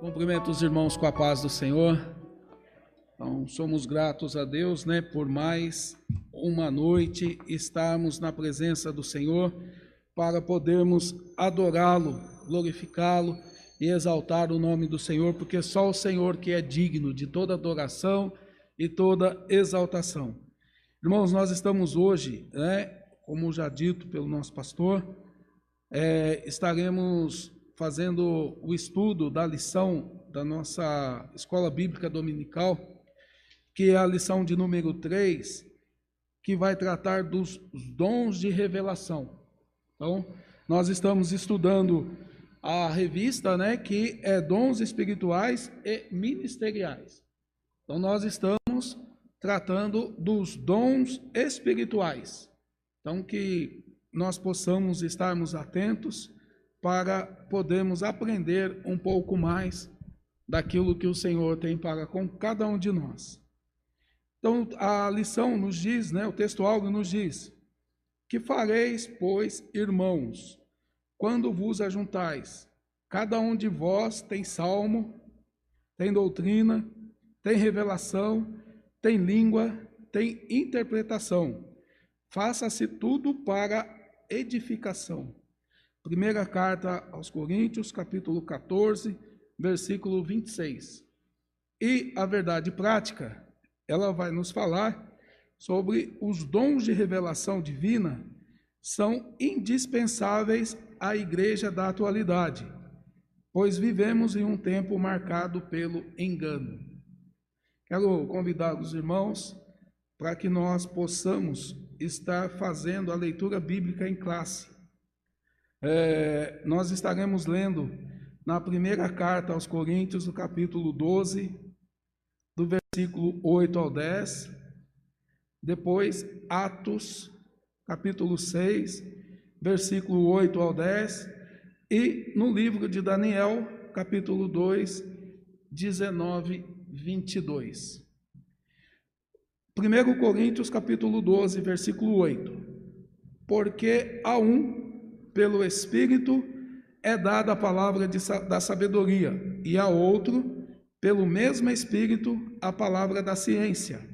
Cumprimento os irmãos com a paz do Senhor. Então, somos gratos a Deus, né, por mais uma noite estarmos na presença do Senhor para podermos adorá-lo, glorificá-lo e exaltar o nome do Senhor, porque só o Senhor que é digno de toda adoração e toda exaltação. Irmãos, nós estamos hoje, né, como já dito pelo nosso pastor, é, estaremos fazendo o estudo da lição da nossa escola bíblica dominical, que é a lição de número 3, que vai tratar dos dons de revelação. Então, nós estamos estudando a revista, né, que é Dons Espirituais e Ministeriais. Então, nós estamos tratando dos dons espirituais. Então, que nós possamos estarmos atentos para podermos aprender um pouco mais daquilo que o Senhor tem para com cada um de nós. Então, a lição nos diz, né, o texto algo nos diz: Que fareis, pois, irmãos, quando vos ajuntais? Cada um de vós tem salmo, tem doutrina, tem revelação, tem língua, tem interpretação. Faça-se tudo para edificação. Primeira carta aos Coríntios, capítulo 14, versículo 26. E a verdade prática, ela vai nos falar sobre os dons de revelação divina são indispensáveis à igreja da atualidade, pois vivemos em um tempo marcado pelo engano. Quero convidar os irmãos para que nós possamos estar fazendo a leitura bíblica em classe. É, nós estaremos lendo na primeira carta aos Coríntios, no capítulo 12, do versículo 8 ao 10. Depois, Atos, capítulo 6, versículo 8 ao 10. E no livro de Daniel, capítulo 2, 19, 22. 1 Coríntios, capítulo 12, versículo 8. Porque a um pelo Espírito é dada a palavra de, da sabedoria, e a outro, pelo mesmo Espírito, a palavra da ciência,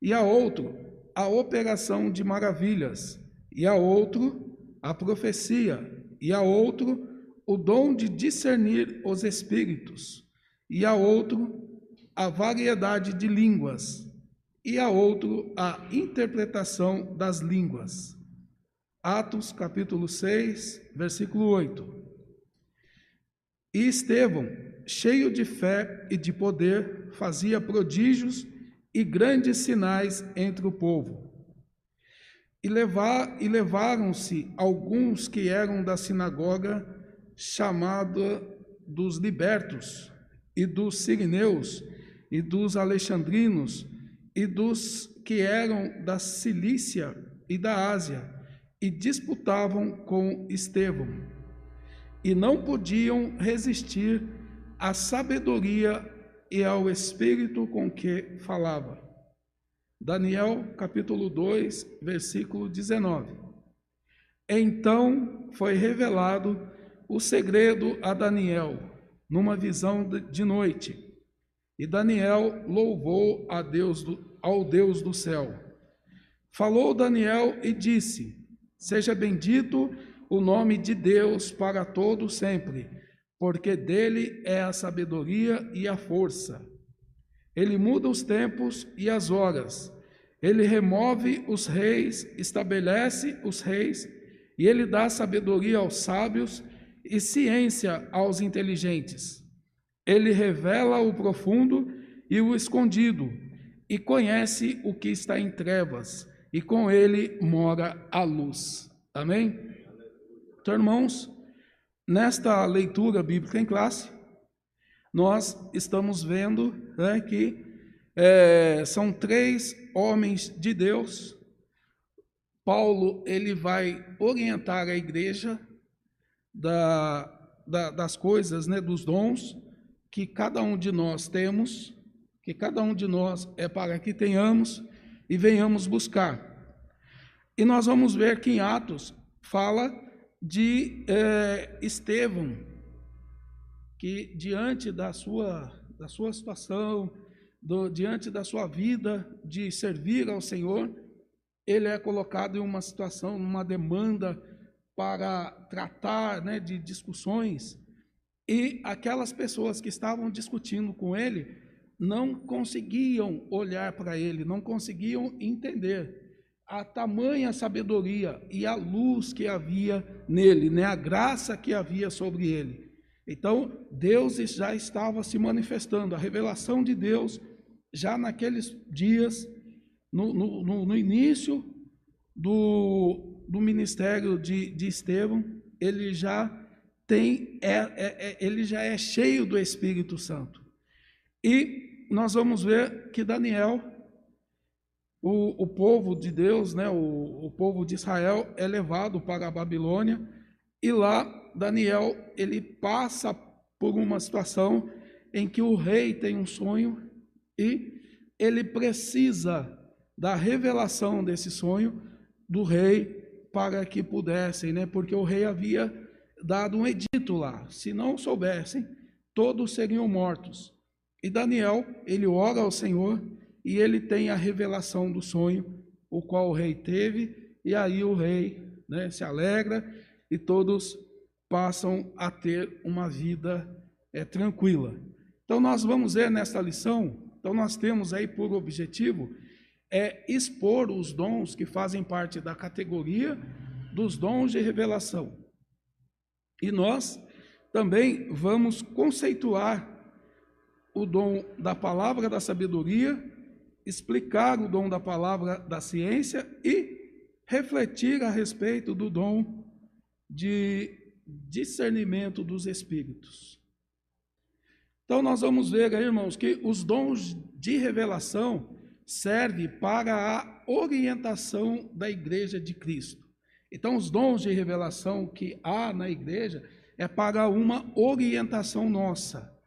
e a outro, a operação de maravilhas, e a outro, a profecia, e a outro, o dom de discernir os espíritos, e a outro, a variedade de línguas, e a outro, a interpretação das línguas. Atos capítulo 6, versículo 8. E Estevão, cheio de fé e de poder, fazia prodígios e grandes sinais entre o povo. E, levar, e levaram-se alguns que eram da sinagoga chamada dos libertos, e dos sirineus, e dos alexandrinos, e dos que eram da Cilícia e da Ásia, e disputavam com Estevão, e não podiam resistir à sabedoria e ao espírito com que falava. Daniel capítulo 2, versículo 19. Então foi revelado o segredo a Daniel numa visão de noite. E Daniel louvou a Deus do, ao Deus do céu. Falou Daniel e disse: Seja bendito o nome de Deus para todo sempre, porque dele é a sabedoria e a força. Ele muda os tempos e as horas. Ele remove os reis, estabelece os reis, e ele dá sabedoria aos sábios e ciência aos inteligentes. Ele revela o profundo e o escondido, e conhece o que está em trevas e com ele mora a luz. Amém? Então, irmãos, nesta leitura bíblica em classe, nós estamos vendo né, que é, são três homens de Deus. Paulo ele vai orientar a igreja da, da, das coisas, né, dos dons que cada um de nós temos, que cada um de nós é para que tenhamos e venhamos buscar. E nós vamos ver que em Atos fala de é, Estevão, que diante da sua, da sua situação, do, diante da sua vida de servir ao Senhor, ele é colocado em uma situação, numa demanda para tratar né, de discussões, e aquelas pessoas que estavam discutindo com ele não conseguiam olhar para ele, não conseguiam entender a tamanha sabedoria e a luz que havia nele, né, a graça que havia sobre ele. Então, Deus já estava se manifestando, a revelação de Deus, já naqueles dias, no, no, no início do, do ministério de, de Estevão, ele já tem, é, é, é, ele já é cheio do Espírito Santo. E nós vamos ver que Daniel, o, o povo de Deus, né, o, o povo de Israel, é levado para a Babilônia, e lá Daniel ele passa por uma situação em que o rei tem um sonho e ele precisa da revelação desse sonho do rei para que pudessem, né? Porque o rei havia dado um edito lá. Se não soubessem, todos seriam mortos. E Daniel, ele ora ao Senhor e ele tem a revelação do sonho, o qual o rei teve, e aí o rei né, se alegra e todos passam a ter uma vida é, tranquila. Então, nós vamos ver nesta lição, então nós temos aí por objetivo é expor os dons que fazem parte da categoria dos dons de revelação. E nós também vamos conceituar o dom da palavra da sabedoria, explicar o dom da palavra da ciência e refletir a respeito do dom de discernimento dos espíritos. Então nós vamos ver, irmãos, que os dons de revelação servem para a orientação da igreja de Cristo. Então os dons de revelação que há na igreja é para uma orientação nossa.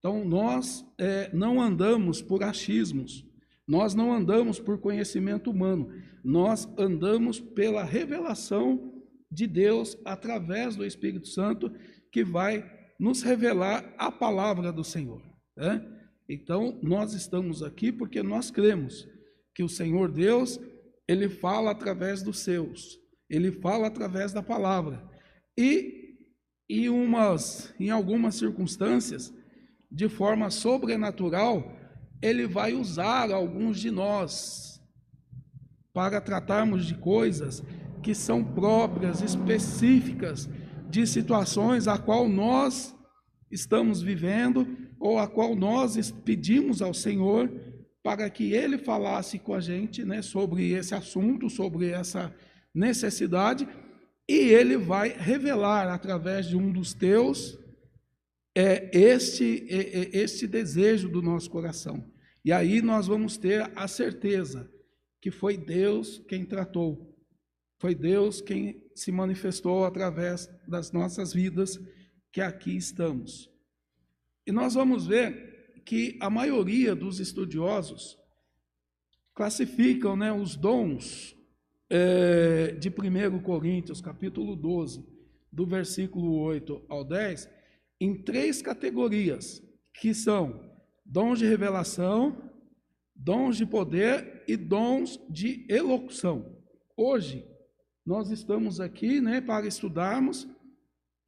Então nós é, não andamos por achismos, nós não andamos por conhecimento humano, nós andamos pela revelação de Deus através do Espírito Santo que vai nos revelar a palavra do Senhor. Né? Então, nós estamos aqui porque nós cremos que o Senhor Deus, ele fala através dos seus, ele fala através da palavra. E em, umas, em algumas circunstâncias, de forma sobrenatural, ele vai usar alguns de nós para tratarmos de coisas que são próprias, específicas de situações a qual nós estamos vivendo ou a qual nós pedimos ao Senhor para que ele falasse com a gente, né, sobre esse assunto, sobre essa necessidade, e ele vai revelar através de um dos teus é este é, este desejo do nosso coração. E aí nós vamos ter a certeza que foi Deus quem tratou foi Deus quem se manifestou através das nossas vidas que aqui estamos. E nós vamos ver que a maioria dos estudiosos classificam né, os dons é, de 1 Coríntios, capítulo 12, do versículo 8 ao 10, em três categorias, que são dons de revelação, dons de poder e dons de elocução. Hoje, nós estamos aqui né, para estudarmos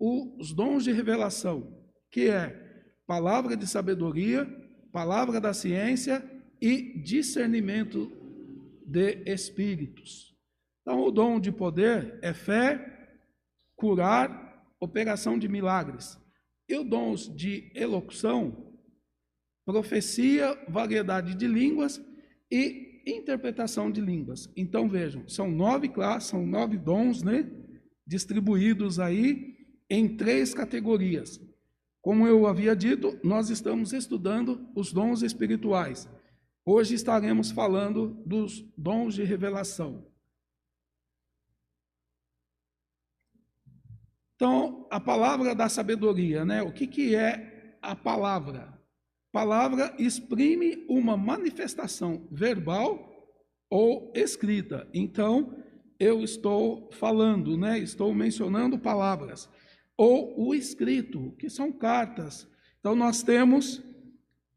os dons de revelação, que é palavra de sabedoria, palavra da ciência e discernimento de espíritos. Então, o dom de poder é fé, curar, operação de milagres. E os dons de elocução, profecia, variedade de línguas e interpretação de línguas. Então vejam, são nove classes, são nove dons, né? Distribuídos aí em três categorias. Como eu havia dito, nós estamos estudando os dons espirituais. Hoje estaremos falando dos dons de revelação. Então, a palavra da sabedoria, né? O que, que é a palavra? Palavra exprime uma manifestação verbal ou escrita. Então, eu estou falando, né? Estou mencionando palavras. ou o escrito, que são cartas. Então nós temos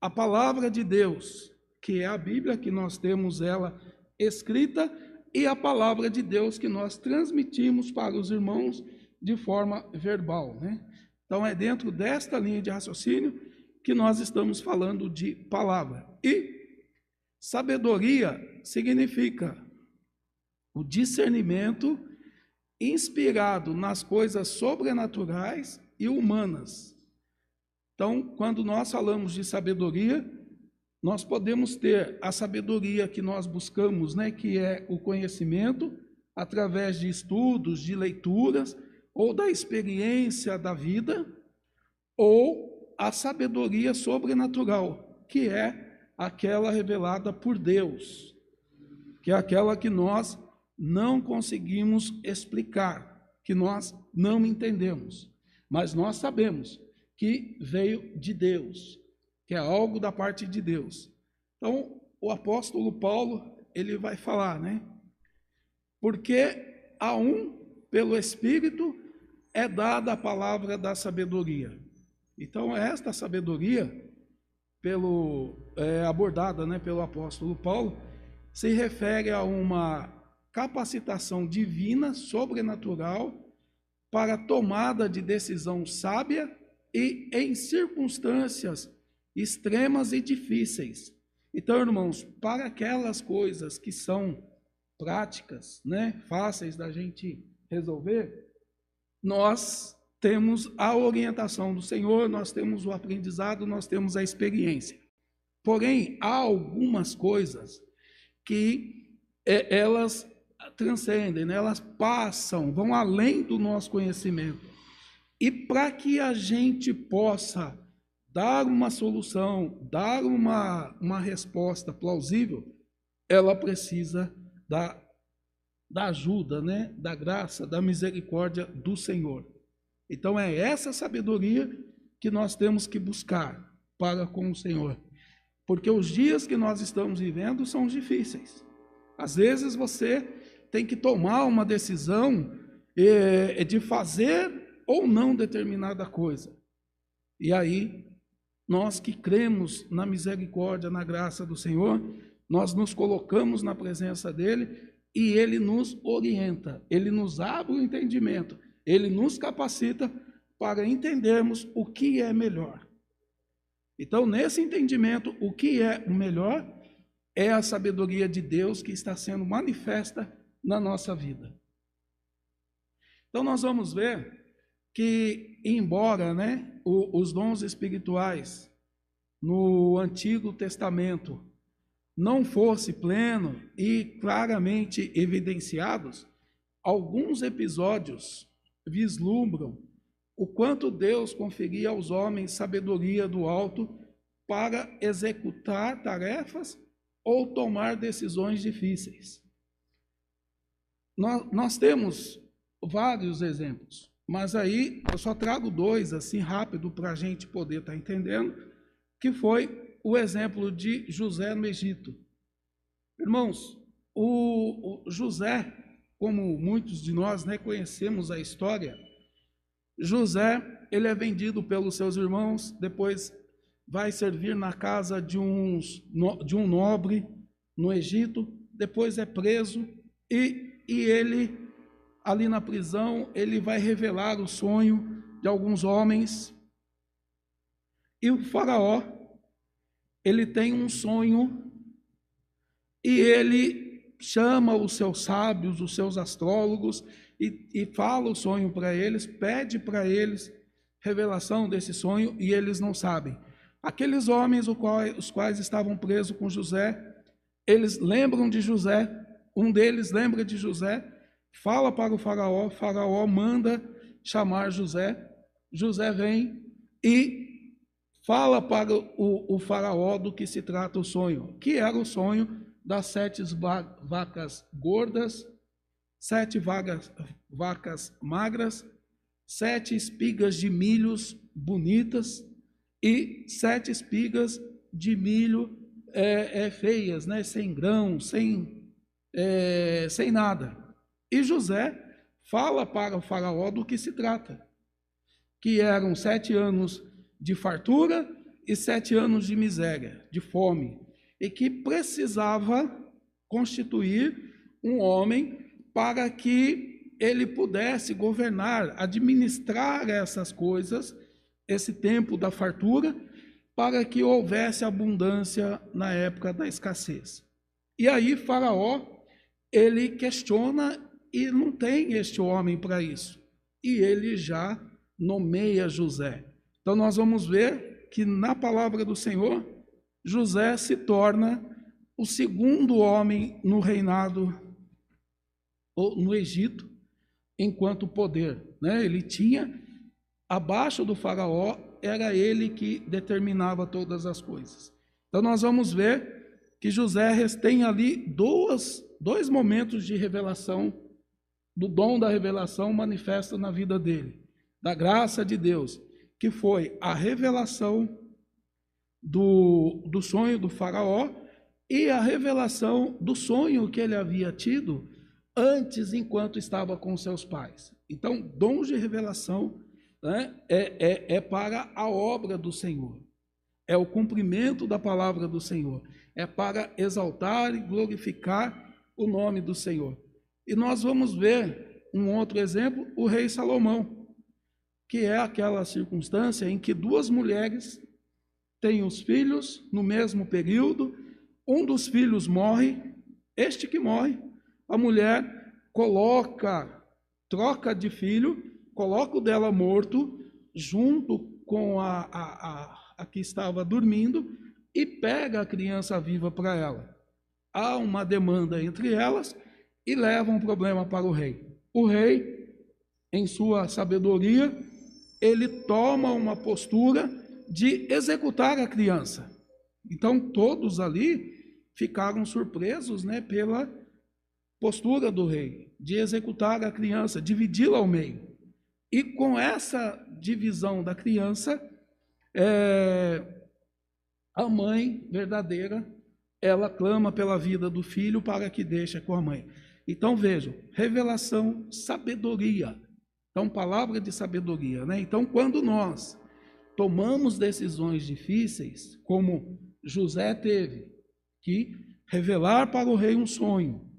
a palavra de Deus, que é a Bíblia, que nós temos ela escrita, e a palavra de Deus que nós transmitimos para os irmãos de forma verbal. Né? Então é dentro desta linha de raciocínio que nós estamos falando de palavra. E sabedoria significa o discernimento inspirado nas coisas sobrenaturais e humanas. Então, quando nós falamos de sabedoria, nós podemos ter a sabedoria que nós buscamos, né, que é o conhecimento através de estudos, de leituras ou da experiência da vida, ou a sabedoria sobrenatural, que é aquela revelada por Deus, que é aquela que nós não conseguimos explicar, que nós não entendemos, mas nós sabemos que veio de Deus, que é algo da parte de Deus. Então, o apóstolo Paulo, ele vai falar, né? Porque a um, pelo Espírito, é dada a palavra da sabedoria. Então, esta sabedoria, pelo, é, abordada né, pelo apóstolo Paulo, se refere a uma capacitação divina, sobrenatural, para tomada de decisão sábia e em circunstâncias extremas e difíceis. Então, irmãos, para aquelas coisas que são práticas, né, fáceis da gente resolver, nós temos a orientação do Senhor, nós temos o aprendizado, nós temos a experiência. Porém, há algumas coisas que é, elas transcendem, né? elas passam, vão além do nosso conhecimento. E para que a gente possa dar uma solução, dar uma, uma resposta plausível, ela precisa da, da ajuda, né? da graça, da misericórdia do Senhor. Então é essa sabedoria que nós temos que buscar para com o Senhor. Porque os dias que nós estamos vivendo são difíceis. Às vezes você tem que tomar uma decisão é, de fazer ou não determinada coisa. E aí, nós que cremos na misericórdia, na graça do Senhor, nós nos colocamos na presença dele e ele nos orienta, ele nos abre o entendimento, ele nos capacita para entendermos o que é melhor. Então, nesse entendimento, o que é o melhor é a sabedoria de Deus que está sendo manifesta na nossa vida. Então nós vamos ver que, embora né, os dons espirituais no Antigo Testamento não fosse pleno e claramente evidenciados, alguns episódios vislumbram o quanto Deus conferia aos homens sabedoria do alto para executar tarefas ou tomar decisões difíceis. Nós, nós temos vários exemplos, mas aí eu só trago dois assim rápido para a gente poder estar tá entendendo, que foi o exemplo de José no Egito. Irmãos, o, José, como muitos de nós né, conhecemos a história, José ele é vendido pelos seus irmãos, depois vai servir na casa de, uns, de um nobre no Egito, depois é preso e e ele, ali na prisão, ele vai revelar o sonho de alguns homens. E o faraó, ele tem um sonho e ele chama os seus sábios, os seus astrólogos e, e fala o sonho para eles, pede para eles revelação desse sonho e eles não sabem. Aqueles homens os quais estavam presos com José, eles lembram de José um deles lembra de José, fala para o faraó, faraó manda chamar José, José vem e fala para o, o faraó do que se trata o sonho, que era o sonho das sete vacas gordas, sete vagas, vacas magras, sete espigas de milhos bonitas e sete espigas de milho é, é, feias, né, sem grão, sem é, sem nada. E José fala para o faraó do que se trata. que eram sete anos de fartura e sete anos de miséria, de fome, e que precisava constituir um homem para que ele pudesse governar, administrar essas coisas, esse tempo da fartura, para que houvesse abundância na época da escassez. E aí Faraó, ele questiona e não tem este homem para isso. E ele já nomeia José. Então nós vamos ver que na palavra do Senhor, José se torna o segundo homem no reinado no Egito enquanto poder. Né? Ele tinha, abaixo do faraó, era ele que determinava todas as coisas. Então nós vamos ver que José tem ali duas, dois momentos de revelação, do dom da revelação manifesta na vida dele, da graça de Deus, que foi a revelação do, do sonho do faraó e a revelação do sonho que ele havia tido antes, enquanto estava com seus pais. Então, dons de revelação né, é, é, é para a obra do Senhor, é o cumprimento da palavra do Senhor, é para exaltar e glorificar o nome do Senhor. E nós vamos ver um outro exemplo, o rei Salomão, que é aquela circunstância em que duas mulheres têm os filhos no mesmo período, um dos filhos morre, este que morre a mulher coloca, troca de filho, coloca o dela morto, junto com a, a, a, a que estava dormindo, e pega a criança viva para ela. Há uma demanda entre elas e leva um problema para o rei. O rei, em sua sabedoria, ele toma uma postura de executar a criança. Então todos ali ficaram surpresos, né, pela postura do rei de executar a criança, dividi-la ao meio. E com essa divisão da criança, é, a mãe verdadeira, ela clama pela vida do filho para que deixe com a mãe. Então vejam, revelação, sabedoria. Então, palavra de sabedoria, né? Então, quando nós tomamos decisões difíceis, como José teve que revelar para o rei um sonho,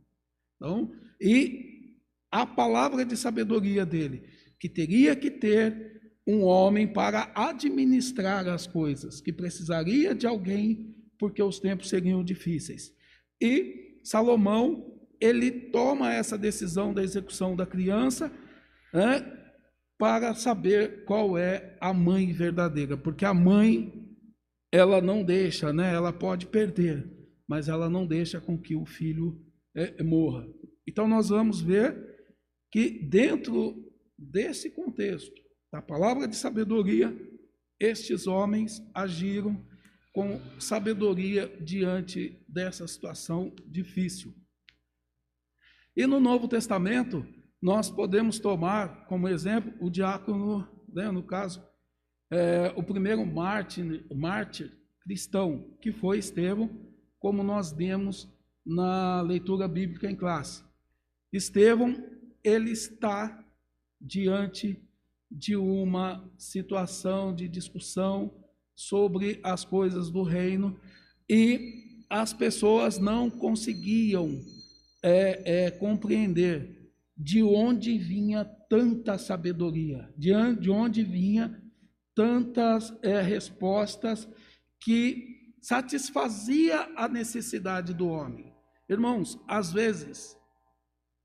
então, e a palavra de sabedoria dele, que teria que ter um homem para administrar as coisas, que precisaria de alguém porque os tempos seriam difíceis. E Salomão, ele toma essa decisão da execução da criança né, para saber qual é a mãe verdadeira, porque a mãe, ela não deixa, né, ela pode perder, mas ela não deixa com que o filho é, morra. Então, nós vamos ver que, dentro desse contexto, da palavra de sabedoria, estes homens agiram com sabedoria diante dessa situação difícil. E no Novo Testamento, nós podemos tomar como exemplo o diácono, né, no caso, é, o primeiro mártir, mártir cristão, que foi Estevão, como nós demos na leitura bíblica em classe. Estevão, ele está diante de uma situação de discussão sobre as coisas do reino e as pessoas não conseguiam é, é, compreender de onde vinha tanta sabedoria, de, de onde vinha tantas é, respostas que satisfazia a necessidade do homem. Irmãos, às vezes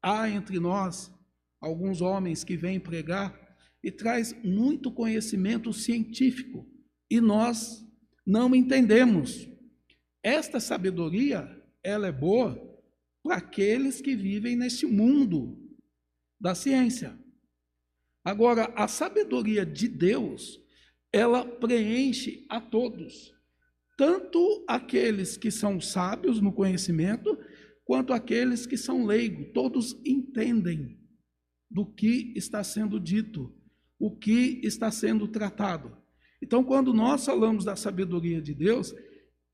há entre nós alguns homens que vêm pregar e traz muito conhecimento científico e nós não entendemos. Esta sabedoria, ela é boa para aqueles que vivem neste mundo da ciência. Agora, a sabedoria de Deus, ela preenche a todos, tanto aqueles que são sábios no conhecimento, quanto aqueles que são leigos, todos entendem do que está sendo dito, o que está sendo tratado. Então, quando nós falamos da sabedoria de Deus,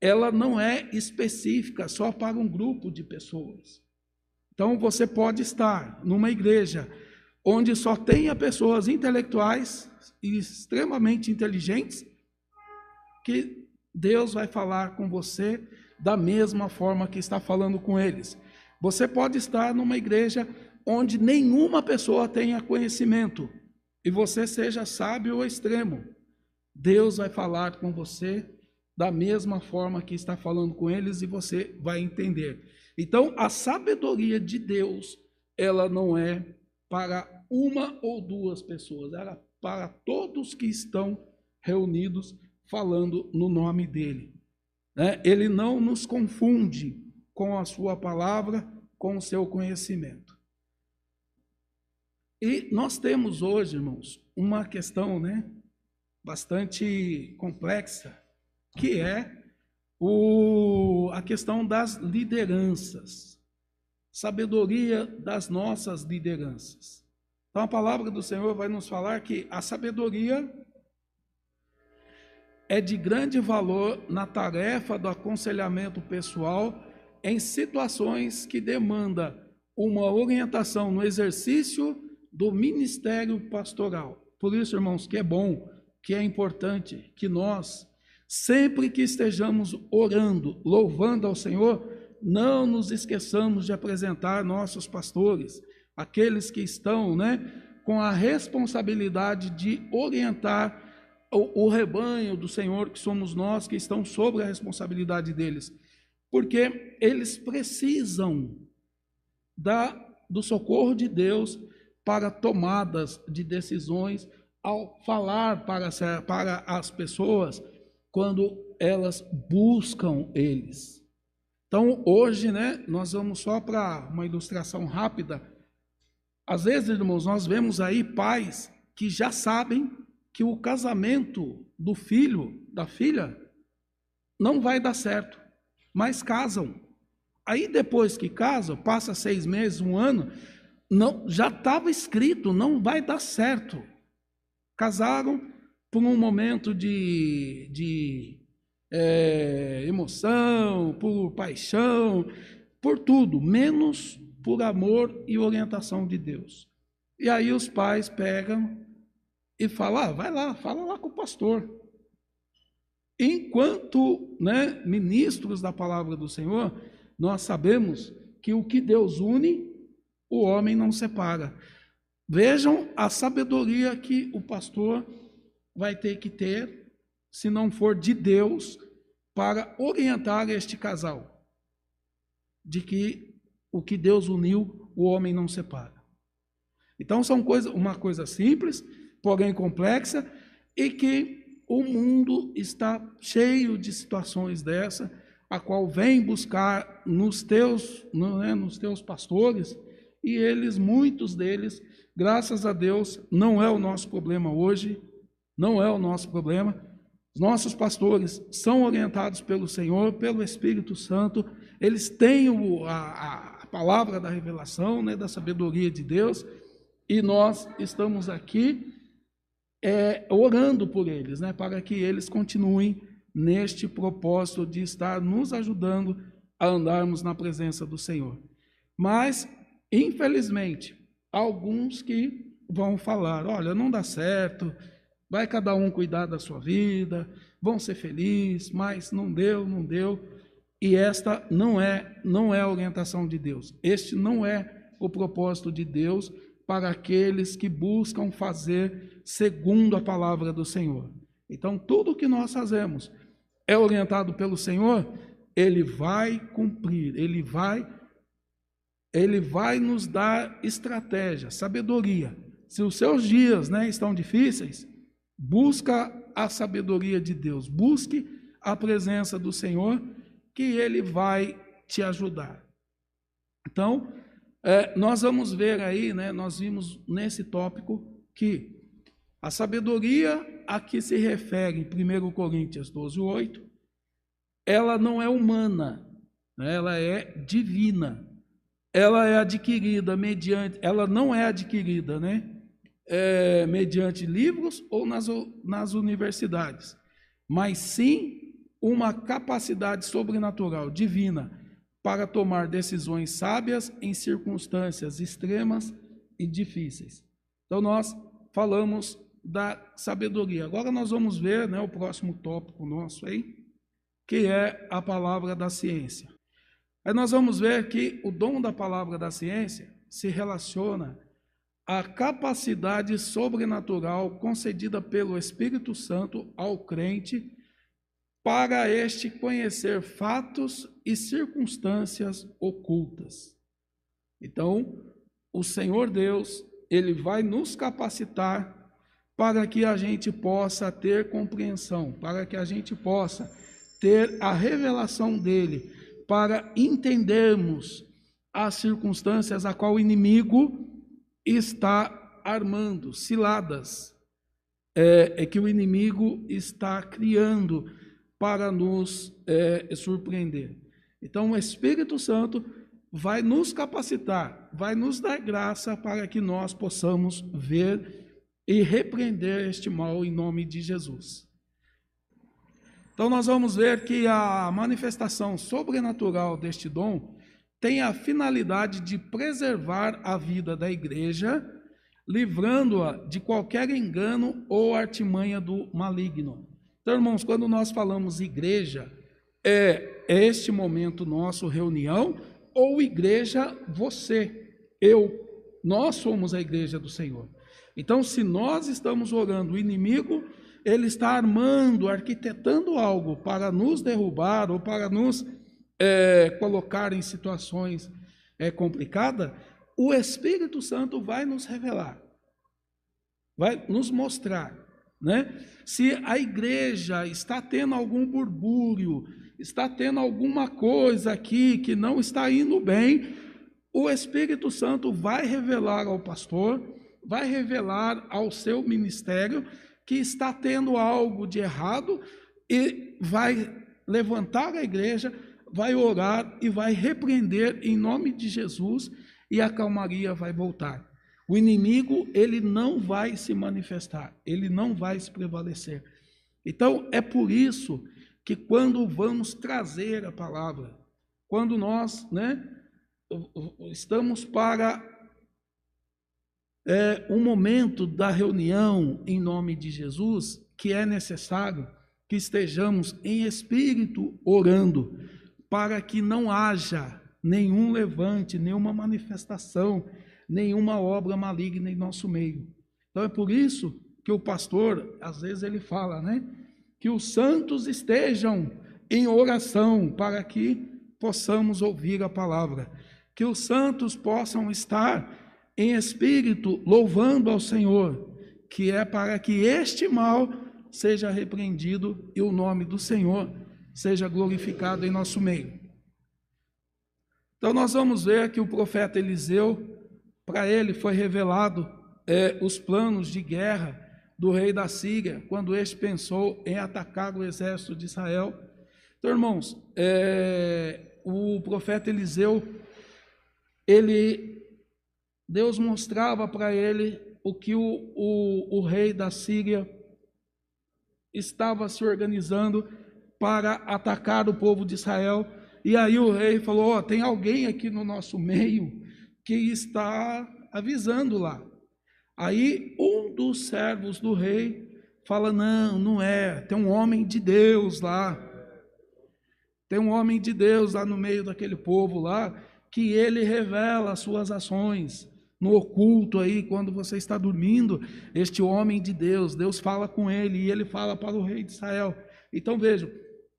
ela não é específica só para um grupo de pessoas. Então, você pode estar numa igreja onde só tenha pessoas intelectuais e extremamente inteligentes, que Deus vai falar com você da mesma forma que está falando com eles. Você pode estar numa igreja onde nenhuma pessoa tenha conhecimento e você seja sábio ao extremo. Deus vai falar com você da mesma forma que está falando com eles e você vai entender. Então, a sabedoria de Deus, ela não é para uma ou duas pessoas, ela é para todos que estão reunidos falando no nome dele. Né? Ele não nos confunde com a sua palavra, com o seu conhecimento. E nós temos hoje, irmãos, uma questão, né, bastante complexa, que é a questão das lideranças, sabedoria das nossas lideranças. Então a palavra do Senhor vai nos falar que a sabedoria é de grande valor na tarefa do aconselhamento pessoal em situações que demanda uma orientação no exercício do ministério pastoral. Por isso, irmãos, que é bom, que é importante que nós, sempre que estejamos orando, louvando ao Senhor, não nos esqueçamos de apresentar nossos pastores, aqueles que estão, né, com a responsabilidade de orientar o, o rebanho do Senhor, que somos nós, que estão sobre a responsabilidade deles, porque eles precisam da, do socorro de Deus para tomadas de decisões, ao falar para, para as pessoas quando elas buscam eles. Então, hoje, né, nós vamos só para uma ilustração rápida. Às vezes, irmãos, nós vemos aí pais que já sabem que o casamento do filho, da filha, não vai dar certo, mas casam. Aí depois que casam, passa seis meses, um ano, não, já estava escrito, não vai dar certo. Casaram por um momento de, de é, emoção, por paixão, por tudo, menos por amor e orientação de Deus. E aí os pais pegam e fala, ah, vai lá, fala lá com o pastor. Enquanto né, ministros da palavra do Senhor, nós sabemos que o que Deus une, o homem não separa. Vejam a sabedoria que o pastor vai ter que ter, se não for de Deus, para orientar este casal. De que o que Deus uniu, o homem não separa. Então são coisa, uma coisa simples, porém complexa, e que o mundo está cheio de situações dessa, a qual vem buscar nos teus, né, nos teus pastores, e eles, muitos deles, graças a Deus, não é o nosso problema hoje, não é o nosso problema. Os nossos pastores são orientados pelo Senhor, pelo Espírito Santo, eles têm o, a, a, palavra da revelação, né, da sabedoria de Deus, e nós estamos aqui é, orando por eles, né, para que eles continuem neste propósito de estar nos ajudando a andarmos na presença do Senhor. Mas, infelizmente, alguns que vão falar: olha, não dá certo, vai cada um cuidar da sua vida, vão ser felizes, mas não deu, não deu. E esta não é, não é a orientação de Deus. Este não é o propósito de Deus para aqueles que buscam fazer segundo a palavra do Senhor. Então, tudo que nós fazemos é orientado pelo Senhor, ele vai cumprir, ele vai ele vai nos dar estratégia, sabedoria. Se os seus dias, né, estão difíceis, busca a sabedoria de Deus, busque a presença do Senhor, que ele vai te ajudar. Então, é, nós vamos ver aí, né, nós vimos nesse tópico que a sabedoria a que se refere em 1 Coríntios 12, 8, ela não é humana, né, ela é divina. Ela é adquirida mediante, ela não é adquirida, né? É, mediante livros ou nas, nas universidades, mas sim uma capacidade sobrenatural, divina, para tomar decisões sábias em circunstâncias extremas e difíceis. Então nós falamos da sabedoria. Agora nós vamos ver né, o próximo tópico nosso aí, que é a palavra da ciência. Aí nós vamos ver que o dom da palavra da ciência se relaciona à capacidade sobrenatural concedida pelo Espírito Santo ao crente para este conhecer fatos e circunstâncias ocultas. Então, o Senhor Deus, ele vai nos capacitar para que a gente possa ter compreensão, para que a gente possa ter a revelação dele, para entendermos as circunstâncias a qual o inimigo está armando, ciladas, é, é que o inimigo está criando para nos é, surpreender. Então, o Espírito Santo vai nos capacitar, vai nos dar graça para que nós possamos ver e repreender este mal em nome de Jesus. Então, nós vamos ver que a manifestação sobrenatural deste dom tem a finalidade de preservar a vida da igreja, livrando-a de qualquer engano ou artimanha do maligno. Então, irmãos, quando nós falamos igreja, é este momento nosso, reunião, ou igreja, você, eu, nós somos a igreja do Senhor. Então, se nós estamos orando, o inimigo, ele está armando, arquitetando algo para nos derrubar ou para nos é, colocar em situações é, complicadas, o Espírito Santo vai nos revelar, vai nos mostrar, né? Se a igreja está tendo algum burbúrio, está tendo alguma coisa aqui que não está indo bem, o Espírito Santo vai revelar ao pastor, vai revelar ao seu ministério que está tendo algo de errado e vai levantar a igreja, vai orar e vai repreender em nome de Jesus e a calmaria vai voltar. O inimigo, ele não vai se manifestar, ele não vai se prevalecer. Então, é por isso que quando vamos trazer a palavra, quando nós, né, estamos para é, um momento da reunião em nome de Jesus que é necessário que estejamos em espírito orando, para que não haja nenhum levante, nenhuma manifestação, nenhuma obra maligna em nosso meio. Então é por isso que o pastor, às vezes ele fala, né, que os santos estejam em oração para que possamos ouvir a palavra, que os santos possam estar em espírito, louvando ao Senhor, que é para que este mal seja repreendido e o nome do Senhor seja glorificado em nosso meio. Então, nós vamos ver que o profeta Eliseu, para ele foi revelado é, os planos de guerra do rei da Síria, quando este pensou em atacar o exército de Israel. Então, irmãos, é, o profeta Eliseu, ele Deus mostrava para ele o que o, o, o rei da Síria estava se organizando para atacar o povo de Israel. E aí o rei falou: oh, tem alguém aqui no nosso meio que está avisando lá. Aí um dos servos do rei fala: Não, não é, tem um homem de Deus lá. Tem um homem de Deus lá no meio daquele povo lá, que ele revela as suas ações no oculto aí, quando você está dormindo, este homem de Deus, Deus fala com ele e ele fala para o rei de Israel. Então vejam,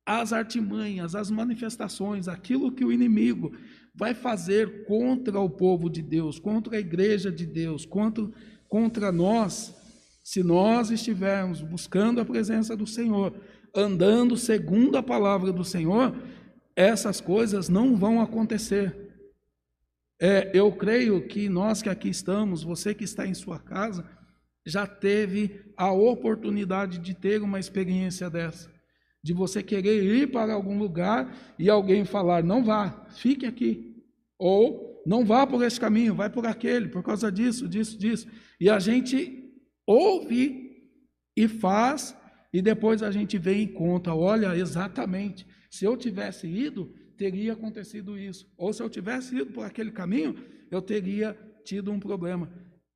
as artimanhas, as manifestações, aquilo que o inimigo vai fazer contra o povo de Deus, contra a igreja de Deus, contra, contra nós, se nós estivermos buscando a presença do Senhor, andando segundo a palavra do Senhor, essas coisas não vão acontecer. É, eu creio que nós que aqui estamos, você que está em sua casa, já teve a oportunidade de ter uma experiência dessa. De você querer ir para algum lugar e alguém falar: não vá, fique aqui. Ou não vá por esse caminho, vai por aquele, por causa disso, disso, disso. E a gente ouve e faz, e depois a gente vem em conta: olha, exatamente, se eu tivesse ido, teria acontecido isso. Ou se eu tivesse ido por aquele caminho, eu teria tido um problema.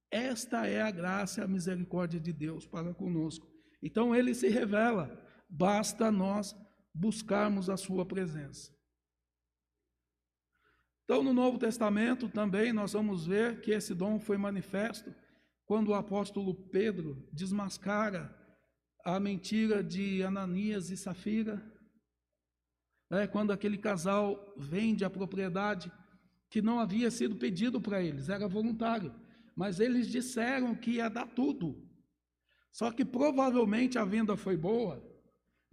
Esta é a graça e a misericórdia de Deus para conosco. Então ele se revela, basta nós buscarmos a sua presença. Então, no Novo Testamento também nós vamos ver que esse dom foi manifesto quando o apóstolo Pedro desmascara a mentira de Ananias e Safira, é, quando aquele casal vende a propriedade que não havia sido pedido para eles, era voluntário, mas eles disseram que ia dar tudo. Só que provavelmente a venda foi boa,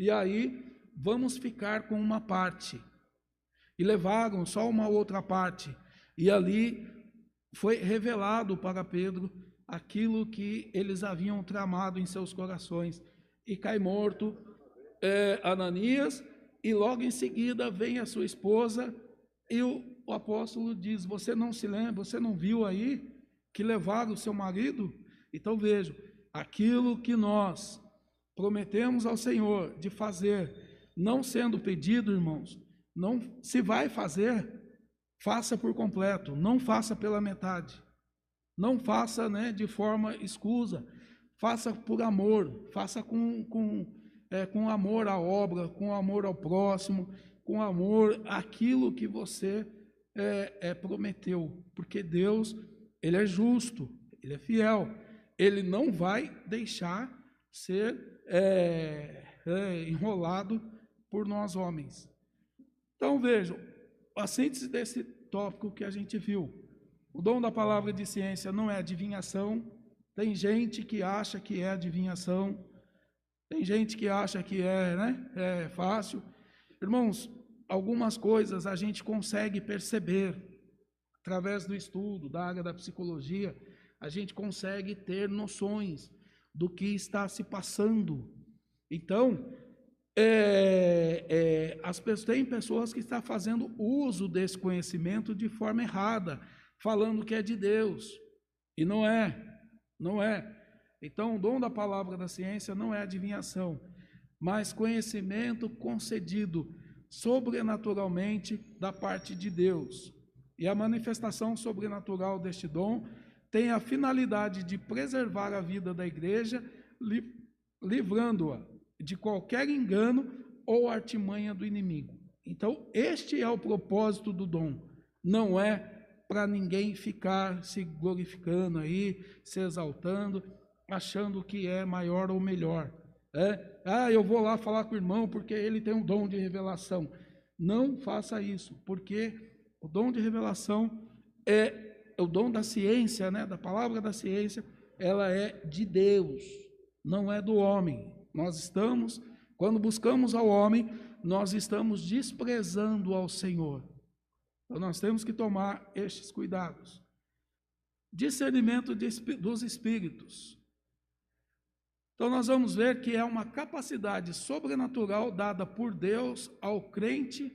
e aí vamos ficar com uma parte. E levaram só uma outra parte, e ali foi revelado para Pedro aquilo que eles haviam tramado em seus corações e cai morto é, Ananias, e logo em seguida vem a sua esposa, e o, o apóstolo diz: Você não se lembra, você não viu aí que levaram o seu marido? Então veja, aquilo que nós prometemos ao Senhor de fazer, não sendo pedido, irmãos, não se vai fazer, faça por completo, não faça pela metade. Não faça né, de forma escusa, faça por amor, faça com, com, é, com amor à obra, com amor ao próximo, com amor àquilo que você é, é, prometeu, porque Deus, Ele é justo, Ele é fiel, Ele não vai deixar ser é, é enrolado por nós homens. Então vejam, a síntese desse tópico que a gente viu. O dom da palavra de ciência não é adivinhação, tem gente que acha que é adivinhação, tem gente que acha que é, né? É fácil. Irmãos, algumas coisas a gente consegue perceber através do estudo da área da psicologia, a gente consegue ter noções do que está se passando. Então, é, é, as pessoas, tem pessoas que estão fazendo uso desse conhecimento de forma errada, falando que é de Deus, e não é. Não é. Então, o dom da palavra da ciência não é adivinhação, mas conhecimento concedido sobrenaturalmente da parte de Deus. E a manifestação sobrenatural deste dom tem a finalidade de preservar a vida da igreja, livrando-a de qualquer engano ou artimanha do inimigo. Então, este é o propósito do dom. Não é para ninguém ficar se glorificando aí, se exaltando, achando que é maior ou melhor. É? Ah, eu vou lá falar com o irmão porque ele tem um dom de revelação. Não faça isso, porque o dom de revelação é o dom da ciência, né? da palavra da ciência, ela é de Deus, não é do homem. Nós estamos, quando buscamos ao homem, nós estamos desprezando ao Senhor. Então nós temos que tomar estes cuidados. Discernimento de, dos espíritos. Então nós vamos ver que é uma capacidade sobrenatural dada por Deus ao crente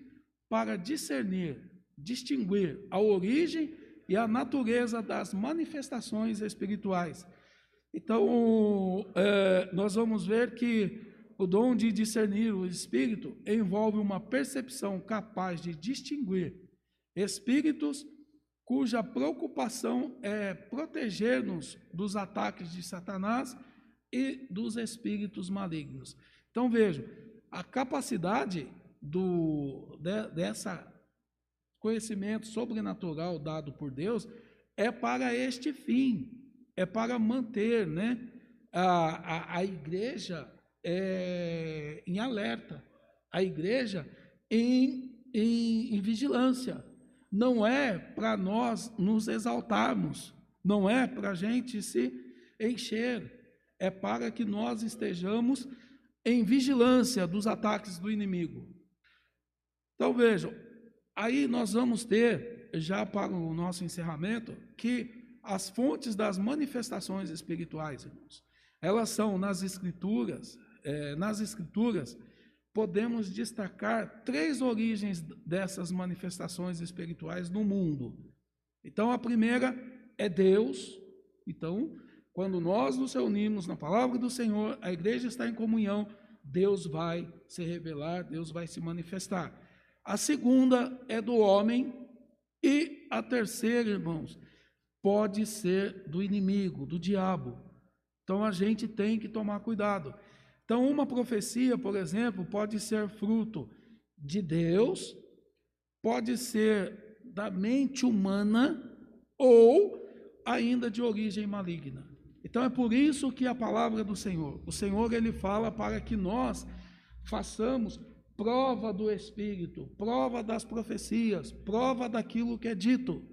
para discernir, distinguir a origem e a natureza das manifestações espirituais. Então, é, nós vamos ver que o dom de discernir o espírito envolve uma percepção capaz de distinguir espíritos cuja preocupação é proteger-nos dos ataques de Satanás e dos espíritos malignos. Então vejam, a capacidade do de, dessa conhecimento sobrenatural dado por Deus é para este fim, é para manter, né, a, a, a igreja é, em alerta, a igreja em, em, em vigilância não é para nós nos exaltarmos, não é para a gente se encher, é para que nós estejamos em vigilância dos ataques do inimigo. Então vejam, aí nós vamos ter, já para o nosso encerramento, que as fontes das manifestações espirituais, irmãos, elas são nas escrituras, é, nas escrituras, podemos destacar três origens dessas manifestações espirituais no mundo. Então, a primeira é Deus. Então, quando nós nos reunimos na palavra do Senhor, a igreja está em comunhão, Deus vai se revelar, Deus vai se manifestar. A segunda é do homem. E a terceira, irmãos, pode ser do inimigo, do diabo. Então a gente tem que tomar cuidado. Então, uma profecia, por exemplo, pode ser fruto de Deus, pode ser da mente humana ou ainda de origem maligna. Então é por isso que a palavra do Senhor, o Senhor ele fala para que nós façamos prova do Espírito, prova das profecias, prova daquilo que é dito.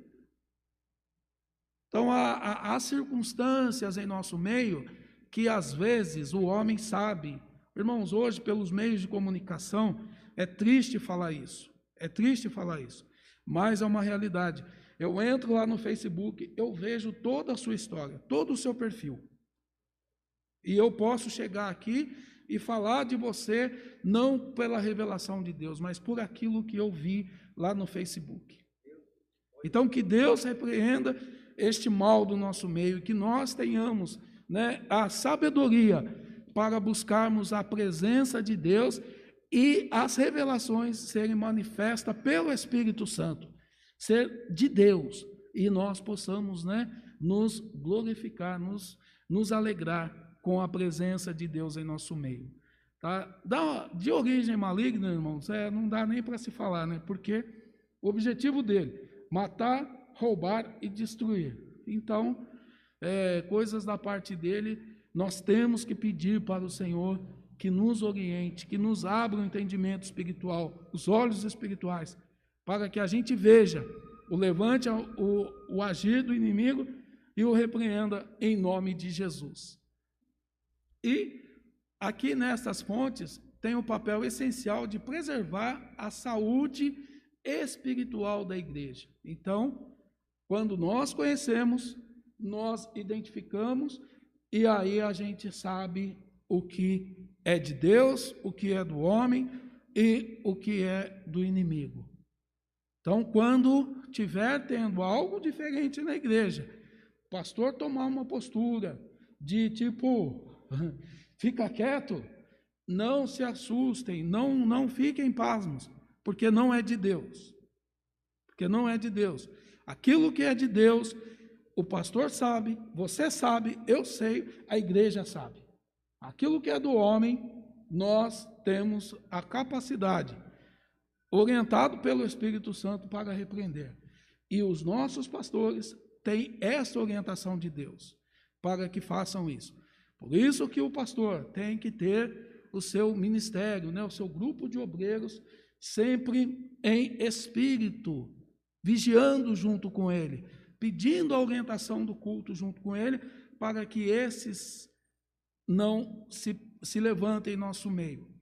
Então, há, há, circunstâncias em nosso meio que às vezes o homem sabe. Irmãos, hoje, pelos meios de comunicação, é triste falar isso. É triste falar isso. Mas é uma realidade. Eu entro lá no Facebook, eu vejo toda a sua história, todo o seu perfil. E eu posso chegar aqui e falar de você não pela revelação de Deus, mas por aquilo que eu vi lá no Facebook. Então, que Deus repreenda este mal do nosso meio, que nós tenhamos né, a sabedoria para buscarmos a presença de Deus e as revelações serem manifestas pelo Espírito Santo, ser de Deus, e nós possamos né, nos glorificar, nos, nos alegrar com a presença de Deus em nosso meio. Tá? Da, de origem maligna, irmãos, é, não dá nem para se falar, né? porque o objetivo dele, matar, roubar e destruir. Então, é, coisas da parte dele, nós temos que pedir para o Senhor que nos oriente, que nos abra o entendimento espiritual, os olhos espirituais, para que a gente veja o levante, o, o agir do inimigo e o repreenda em nome de Jesus. E aqui nessas fontes tem o papel essencial de preservar a saúde espiritual da igreja. Então, quando nós conhecemos, nós identificamos e aí a gente sabe o que é de Deus, o que é do homem e o que é do inimigo. Então, quando tiver tendo algo diferente na igreja, pastor tomar uma postura de tipo Fica quieto, não se assustem, não, não fiquem pasmos, porque não é de Deus. Porque não é de Deus. Aquilo que é de Deus, o pastor sabe, você sabe, eu sei, a igreja sabe. Aquilo que é do homem, nós temos a capacidade, orientado pelo Espírito Santo, para repreender. E os nossos pastores têm essa orientação de Deus, para que façam isso. Por isso que o pastor tem que ter o seu ministério, né, o seu grupo de obreiros, sempre em espírito, vigiando junto com ele, pedindo a orientação do culto junto com ele, para que esses não se, se levantem em nosso meio.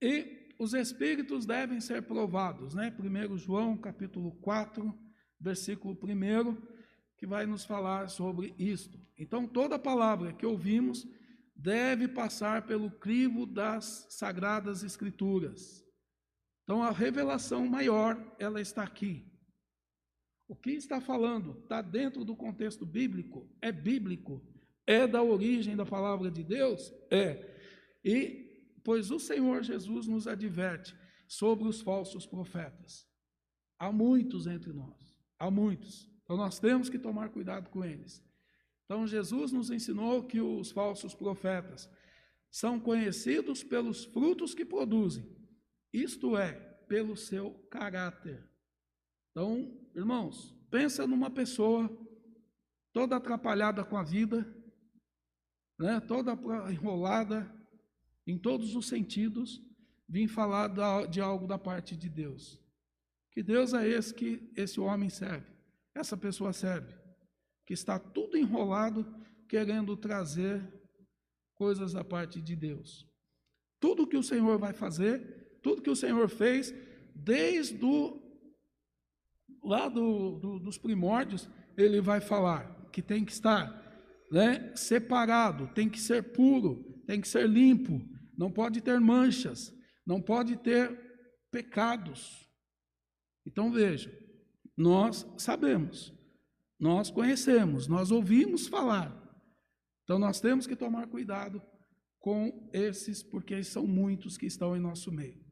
E os espíritos devem ser provados, né? 1 João capítulo 4, versículo 1, que vai nos falar sobre isto. Então, toda palavra que ouvimos deve passar pelo crivo das sagradas escrituras. Então, a revelação maior, ela está aqui. O que está falando está dentro do contexto bíblico, é bíblico, é da origem da palavra de Deus? É. E, pois o Senhor Jesus nos adverte sobre os falsos profetas. Há muitos entre nós, há muitos. Então nós temos que tomar cuidado com eles. Então Jesus nos ensinou que os falsos profetas são conhecidos pelos frutos que produzem, isto é, pelo seu caráter. Então, irmãos, pensa numa pessoa toda atrapalhada com a vida, né, toda enrolada em todos os sentidos, vim falar de algo da parte de Deus. Que Deus é esse que esse homem serve? Essa pessoa serve? Que está tudo enrolado querendo trazer coisas da parte de Deus. Tudo que o Senhor vai fazer, tudo que o Senhor fez, desde o, lá do, do, dos primórdios, ele vai falar que tem que estar né, separado, tem que ser puro, tem que ser limpo, não pode ter manchas, não pode ter pecados. Então veja, nós sabemos, nós conhecemos, nós ouvimos falar. Então nós temos que tomar cuidado com esses, porque são muitos que estão em nosso meio.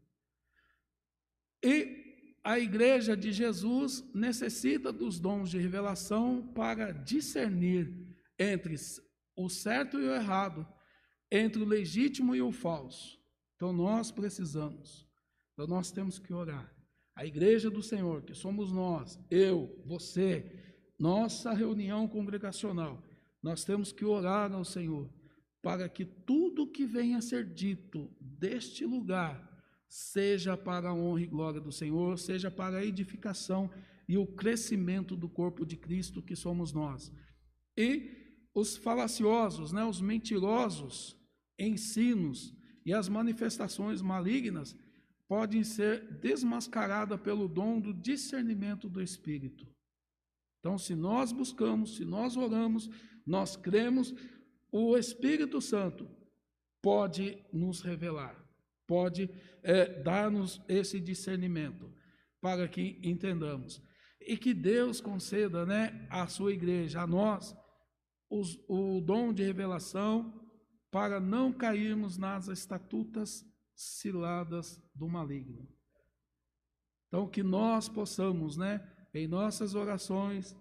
E a igreja de Jesus necessita dos dons de revelação para discernir entre o certo e o errado, entre o legítimo e o falso. Então nós precisamos, então nós temos que orar. A igreja do Senhor, que somos nós, eu, você, nossa reunião congregacional, nós temos que orar ao Senhor para que tudo que venha a ser dito deste lugar seja para a honra e glória do Senhor, seja para a edificação e o crescimento do corpo de Cristo que somos nós. E os falaciosos, né, os mentirosos ensinos e as manifestações malignas podem ser desmascaradas pelo dom do discernimento do Espírito. Então, se nós buscamos, se nós oramos, nós cremos, o Espírito Santo pode nos revelar pode é, dar-nos esse discernimento para que entendamos. E que Deus conceda né, à sua igreja, a nós, os, o dom de revelação para não cairmos nas estatutas ciladas do maligno. Então, que nós possamos, né, em nossas orações,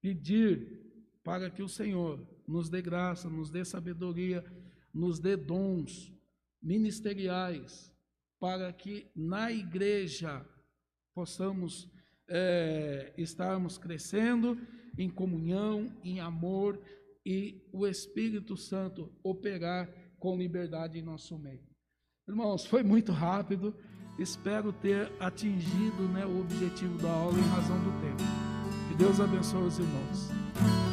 pedir para que o Senhor nos dê graça, nos dê sabedoria, nos dê dons ministeriais, para que na igreja possamos é, estarmos crescendo em comunhão, em amor e o Espírito Santo operar com liberdade em nosso meio. Irmãos, foi muito rápido, espero ter atingido né, o objetivo da aula em razão do tempo. Que Deus abençoe os irmãos.